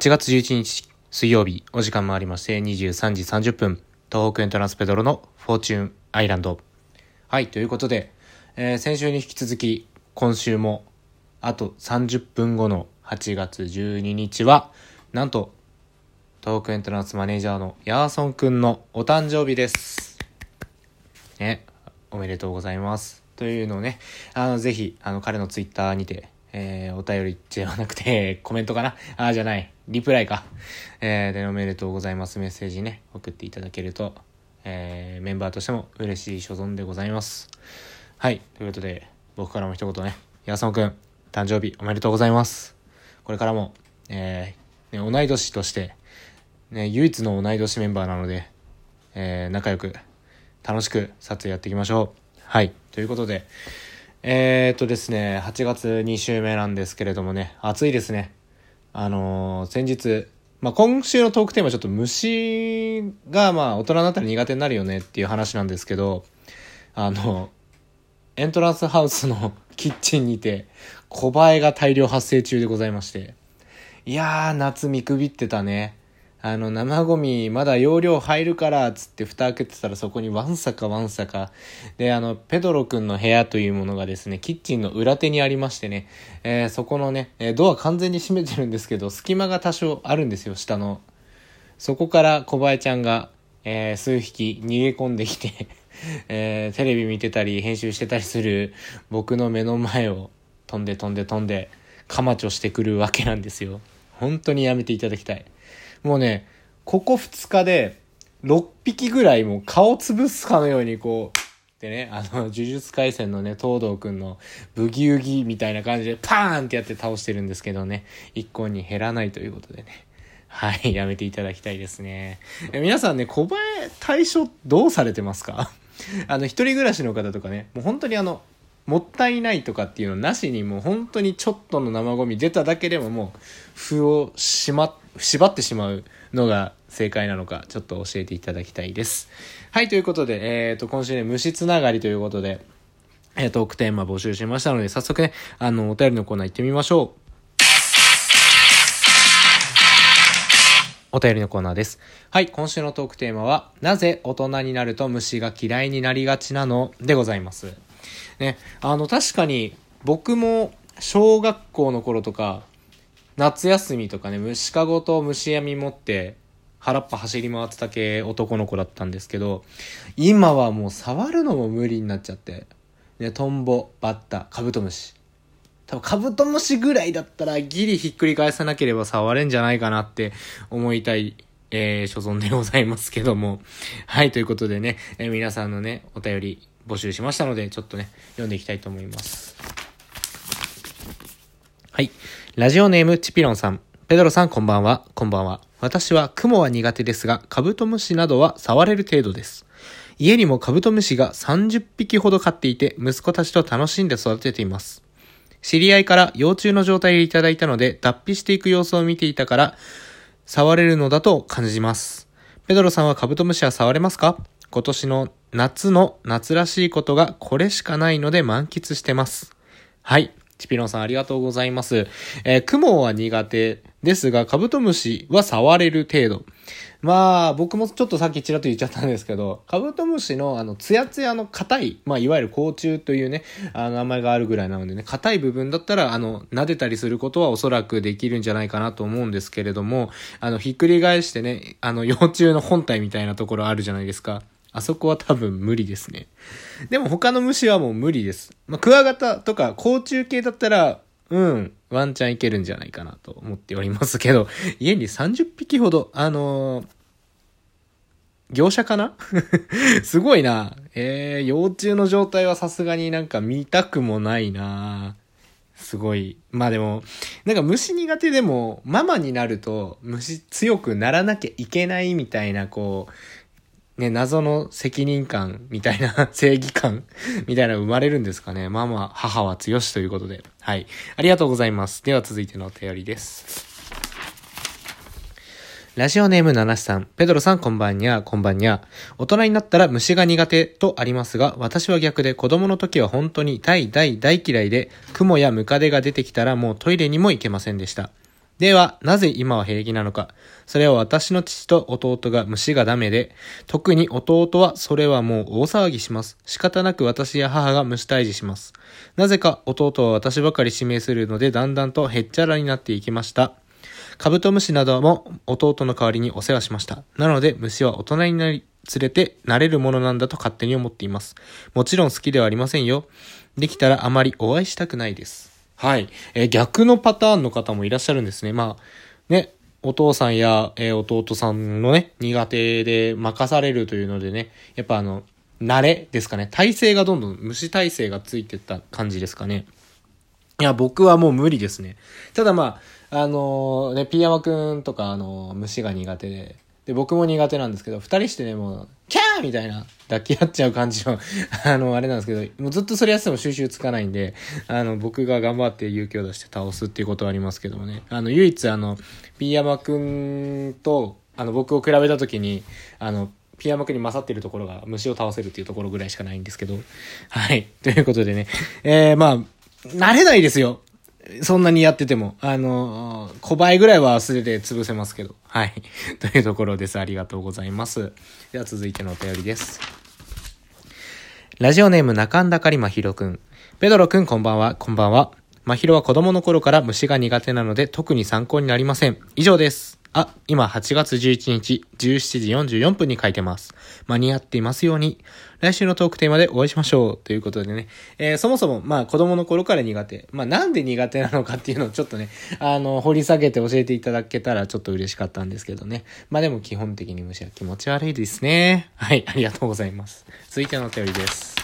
8月11日水曜日、お時間もありまして、23時30分、東北エントランスペドロのフォーチューンアイランド。はい、ということで、えー先週に引き続き、今週も、あと30分後の8月12日は、なんと、東北エントランスマネージャーのヤーソンくんのお誕生日です。ね、おめでとうございます。というのをね、あの、ぜひ、あの、彼のツイッターにて、えー、お便りではなくて、コメントかな？あーじゃない、リプライか。えー、で、おめでとうございますメッセージね、送っていただけると、えー、メンバーとしても嬉しい所存でございます。はい、ということで、僕からも一言ね、ヤソンくん、誕生日おめでとうございます。これからも、えー、ね、同い年として、ね、唯一の同い年メンバーなので、えー、仲良く、楽しく撮影やっていきましょう。はい。ということで、えー、っとですね、8月2週目なんですけれどもね、暑いですね。あのー先日、まあ、今週のトークテーマはちょっと虫がまあ大人になったら苦手になるよねっていう話なんですけど、あの、エントランスハウスの キッチンにて小映えが大量発生中でございまして、いやー、夏見くびってたね。あの、生ゴミ、まだ容量入るから、つって蓋開けてたらそこにわんさかわんさか。で、あの、ペドロくんの部屋というものがですね、キッチンの裏手にありましてね、えーそこのね、えードア完全に閉めてるんですけど、隙間が多少あるんですよ、下の。そこから小林ちゃんが、えー数匹逃げ込んできて、えーテレビ見てたり、編集してたりする僕の目の前を飛んで飛んで飛んで、カマチョしてくるわけなんですよ。本当にやめていただきたい。もうね、ここ2日で6匹ぐらいもう顔潰すかのようにこう、でね、あの、呪術廻戦のね、東堂くんのブギウギみたいな感じでパーンってやって倒してるんですけどね、一向に減らないということでね。はい、やめていただきたいですね。皆さんね、小林対処どうされてますか？あの、一人暮らしの方とかね、もう本当にあの、もったいないとかっていうのなしにもう本当にちょっとの生ゴミ出ただけでももう符をしまっ、縛ってしまうのが正解なのかちょっと教えていただきたいです。はい、ということで、えっ、と、今週ね、虫つながりということで、えートークテーマ募集しましたので、早速ね、あの、お便りのコーナー行ってみましょう。お便りのコーナーです。はい、今週のトークテーマは、なぜ大人になると虫が嫌いになりがちなのでございます。ね、あの、確かに、僕も、小学校の頃とか、夏休みとかね、虫かごと虫網持って、腹っぱ走り回ってた系男の子だったんですけど、今はもう触るのも無理になっちゃって、ね、トンボ、バッタ、カブトムシ。多分カブトムシぐらいだったらギリひっくり返さなければ触れんじゃないかなって思いたい、えー、所存でございますけども。はい、ということでね、えー皆さんのね、お便り募集しましたので、ちょっとね、読んでいきたいと思います。はい。ラジオネームチピロンさん。ペドロさんこんばんは。こんばんは。私は雲は苦手ですが、カブトムシなどは触れる程度です。家にもカブトムシが30匹ほど飼っていて、息子たちと楽しんで育てています。知り合いから幼虫の状態でいただいたので、脱皮していく様子を見ていたから、触れるのだと感じます。ペドロさんはカブトムシは触れますか？今年の夏の夏らしいことがこれしかないので満喫してます。はい。チピロンさんありがとうございます。えー雲は苦手ですが、カブトムシは触れる程度。まあ、僕もちょっとさっきちらっと言っちゃったんですけど、カブトムシのあの、ツヤツヤの硬い、まあ、いわゆる甲虫というね、あの名前があるぐらいなのでね、硬い部分だったら、あの、撫でたりすることはおそらくできるんじゃないかなと思うんですけれども、あの、ひっくり返してね、あの、幼虫の本体みたいなところあるじゃないですか。あそこは多分無理ですね。でも他の虫はもう無理です。まあ、クワガタとか甲虫系だったら、うん、ワンチャンいけるんじゃないかなと思っておりますけど、家に30匹ほど、あのー業者かな？すごいな。えー、幼虫の状態はさすがになんか見たくもないな。すごい。まあでも、なんか虫苦手でも、ママになると虫強くならなきゃいけないみたいな、こう、ね、謎の責任感みたいな、正義感 みたいな生まれるんですかね。ママ、母は強しということで。はい。ありがとうございます。では続いてのお便りです。ラジオネームナナシさん。ペドロさんこんばんにゃ、こんばんにゃ。大人になったら虫が苦手とありますが、私は逆で子供の時は本当に大大大嫌いで、雲やムカデが出てきたらもうトイレにも行けませんでした。では、なぜ今は平気なのか。それは私の父と弟が虫がダメで、特に弟はそれはもう大騒ぎします。仕方なく私や母が虫退治します。なぜか弟は私ばかり指名するので、だんだんとへっちゃらになっていきました。カブトムシなども弟の代わりにお世話しました。なので虫は大人になり、連れて慣れるものなんだと勝手に思っています。もちろん好きではありませんよ。できたらあまりお会いしたくないです。はい。えー、逆のパターンの方もいらっしゃるんですね。まあ、ね、お父さんや、えー、弟さんのね、苦手で任されるというのでね、やっぱあの、慣れですかね。体勢がどんどん、虫体勢がついてった感じですかね。いや、僕はもう無理ですね。ただまあ、あのー、ね、ピーヤマくんとか、あのー、虫が苦手で、で、僕も苦手なんですけど、二人してね、もう、キャーみたいな、抱き合っちゃう感じの あの、あれなんですけど、もうずっとそれやってても収集つかないんで、あの、僕が頑張って勇気を出して倒すっていうことはありますけどもね。あの、唯一あの、ピーヤマくんと、あの、僕を比べた時に、あの、ピーヤマくんに勝ってるところが虫を倒せるっていうところぐらいしかないんですけど。はい。ということでね。えー、まあ、慣れないですよ。そんなにやってても、あの、小倍ぐらいは忘れて潰せますけど。はい。というところです。ありがとうございます。では続いてのお便りです。ラジオネーム中んだかりまひろくん。ペドロくんこんばんは、こんばんは。まひろは子供の頃から虫が苦手なので特に参考になりません。以上です。あ、今8月11日17時44分に書いてます。間に合っていますように。来週のトークテーマでお会いしましょう。ということでね。えー、そもそも、まあ子供の頃から苦手。まあなんで苦手なのかっていうのをちょっとね、あの、掘り下げて教えていただけたらちょっと嬉しかったんですけどね。まあでも基本的に虫は気持ち悪いですね。はい、ありがとうございます。続いてのお便りです。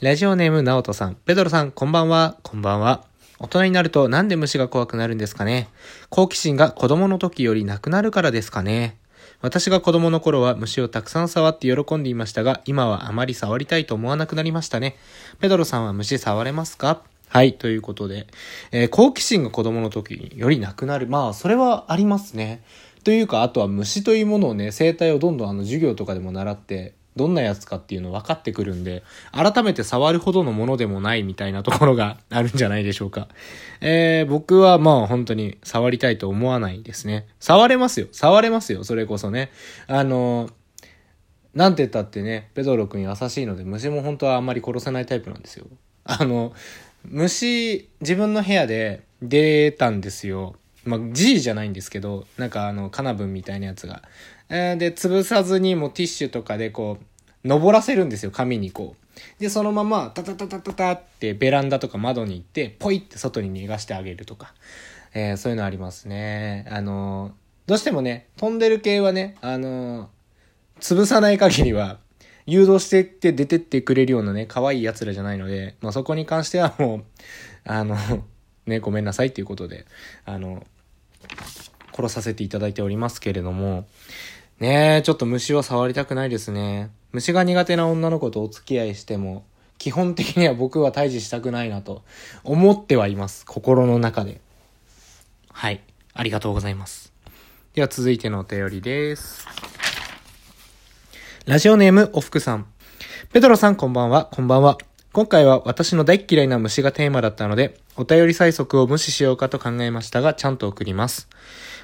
ラジオネーム、ナオトさん。ペドロさん、こんばんは。こんばんは。大人になるとなんで虫が怖くなるんですかね？好奇心が子供の時よりなくなるからですかね？私が子供の頃は虫をたくさん触って喜んでいましたが、今はあまり触りたいと思わなくなりましたね。ペドロさんは虫触れますか？はい、ということで、えー、好奇心が子供の時よりなくなる。まあ、それはありますね。というか、あとは虫というものをね、生態をどんどんあの授業とかでも習って、どんなやつかっていうの分かってくるんで、改めて触るほどのものでもないみたいなところが あるんじゃないでしょうか。えー、僕はまあ本当に触りたいと思わないですね。触れますよ。触れますよ。それこそね。あのなんて言ったってね、ペドロ君優しいので虫も本当はあんまり殺せないタイプなんですよ。あの、虫、自分の部屋で出たんですよ。まあ、G じゃないんですけど、なんかあの、カナブンみたいなやつが。で、潰さずにもうティッシュとかでこう、登らせるんですよ、紙にこう。で、そのまま、タタタタタタってベランダとか窓に行って、ポイって外に逃がしてあげるとか。えー、そういうのありますね。あのー、どうしてもね、飛んでる系はね、あのー、潰さない限りは、誘導してって出てってくれるようなね、可愛い奴らじゃないので、まあ、そこに関してはもう、あの、ね、ごめんなさいっていうことで、あの、殺させていただいておりますけれども、ねえ、ちょっと虫は触りたくないですね。虫が苦手な女の子とお付き合いしても、基本的には僕は退治したくないなと思ってはいます。心の中で。はい。ありがとうございます。では続いてのお便りです。ラジオネーム、おふくさん。ペドロさんこんばんは、こんばんは。今回は私の大嫌いな虫がテーマだったので、お便り催促を無視しようかと考えましたが、ちゃんと送ります。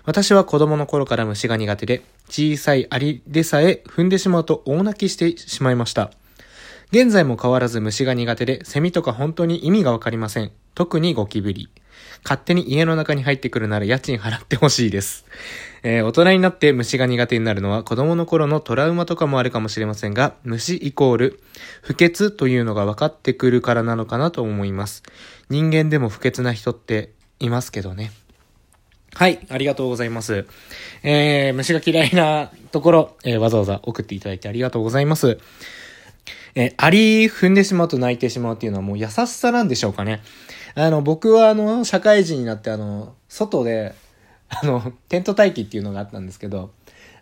私は子供の頃から虫が苦手で、小さいアリでさえ踏んでしまうと大泣きしてしまいました。現在も変わらず虫が苦手で、セミとか本当に意味がわかりません。特にゴキブリ。勝手に家の中に入ってくるなら家賃払ってほしいです。えー、大人になって虫が苦手になるのは子供の頃のトラウマとかもあるかもしれませんが、虫イコール不潔というのが分かってくるからなのかなと思います。人間でも不潔な人っていますけどね。はい、ありがとうございます。えー、虫が嫌いなところ、えー、わざわざ送っていただいてありがとうございます。えー、アリ踏んでしまうと泣いてしまうっていうのはもう優しさなんでしょうかね。あの、僕はあの、社会人になってあの、外で、あの、テント待機っていうのがあったんですけど、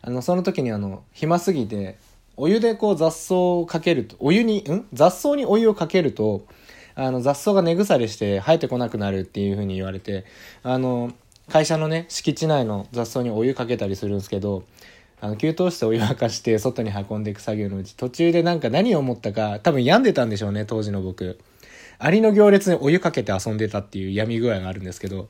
あの、その時にあの、暇すぎて、お湯でこう雑草をかけると、お湯に、ん？雑草にお湯をかけると、あの、雑草が根腐れして生えてこなくなるっていう風に言われて、あの、会社のね、敷地内の雑草にお湯かけたりするんですけど、あの、給湯室お湯沸かして外に運んでいく作業のうち、途中でなんか何を思ったか、多分病んでたんでしょうね、当時の僕。アリの行列にお湯かけて遊んでたっていう闇具合があるんですけど、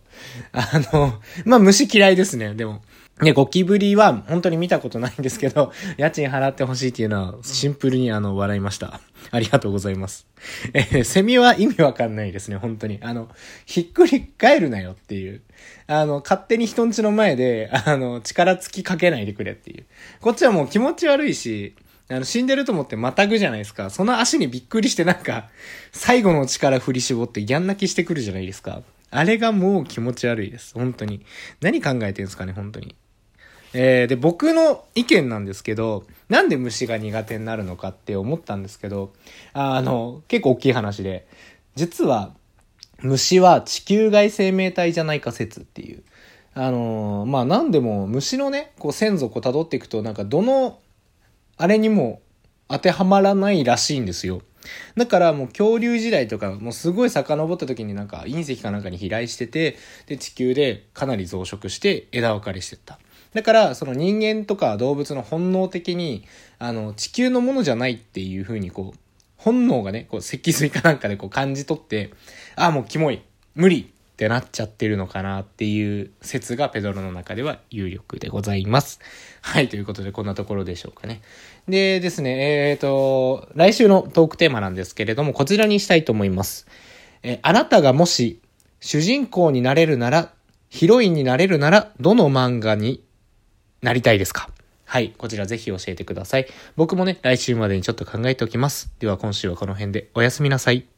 あの、まあ、虫嫌いですね、でも。ね、ゴキブリは本当に見たことないんですけど、家賃払ってほしいっていうのはシンプルにあの、笑いました。ありがとうございます。えー、セミは意味わかんないですね、本当に。あの、ひっくり返るなよっていう。あの、勝手に人んちの前で、あの、力つきかけないでくれっていう。こっちはもう気持ち悪いし、あの、死んでると思ってまたぐじゃないですか。その足にびっくりしてなんか、最後の力振り絞ってギャン泣きしてくるじゃないですか。あれがもう気持ち悪いです。本当に。何考えてんですかね、本当に。えー、で、僕の意見なんですけど、なんで虫が苦手になるのかって思ったんですけど、あの、結構大きい話で、実は、虫は地球外生命体じゃないか説っていう。あのー、まあ、なんでも虫のね、こう先祖を辿っていくと、なんかどの、あれにも当てはまらないらしいんですよ。だからもう恐竜時代とか、もうすごい遡った時になんか隕石かなんかに飛来してて、で、地球でかなり増殖して枝分かれしてった。だから、その人間とか動物の本能的に、あの、地球のものじゃないっていう風にこう、本能がね、こう、脊髄かなんかでこう感じ取って、ああ、もうキモい、無理ってなっちゃってるのかなっていう説がペドロの中では有力でございます。はい、ということでこんなところでしょうかね。でですね、えっ、ー、と、来週のトークテーマなんですけれども、こちらにしたいと思います。えあなたがもし主人公になれるなら、ヒロインになれるなら、どの漫画になりたいですか？はい。こちらぜひ教えてください。僕もね、来週までにちょっと考えておきます。では今週はこの辺でおやすみなさい。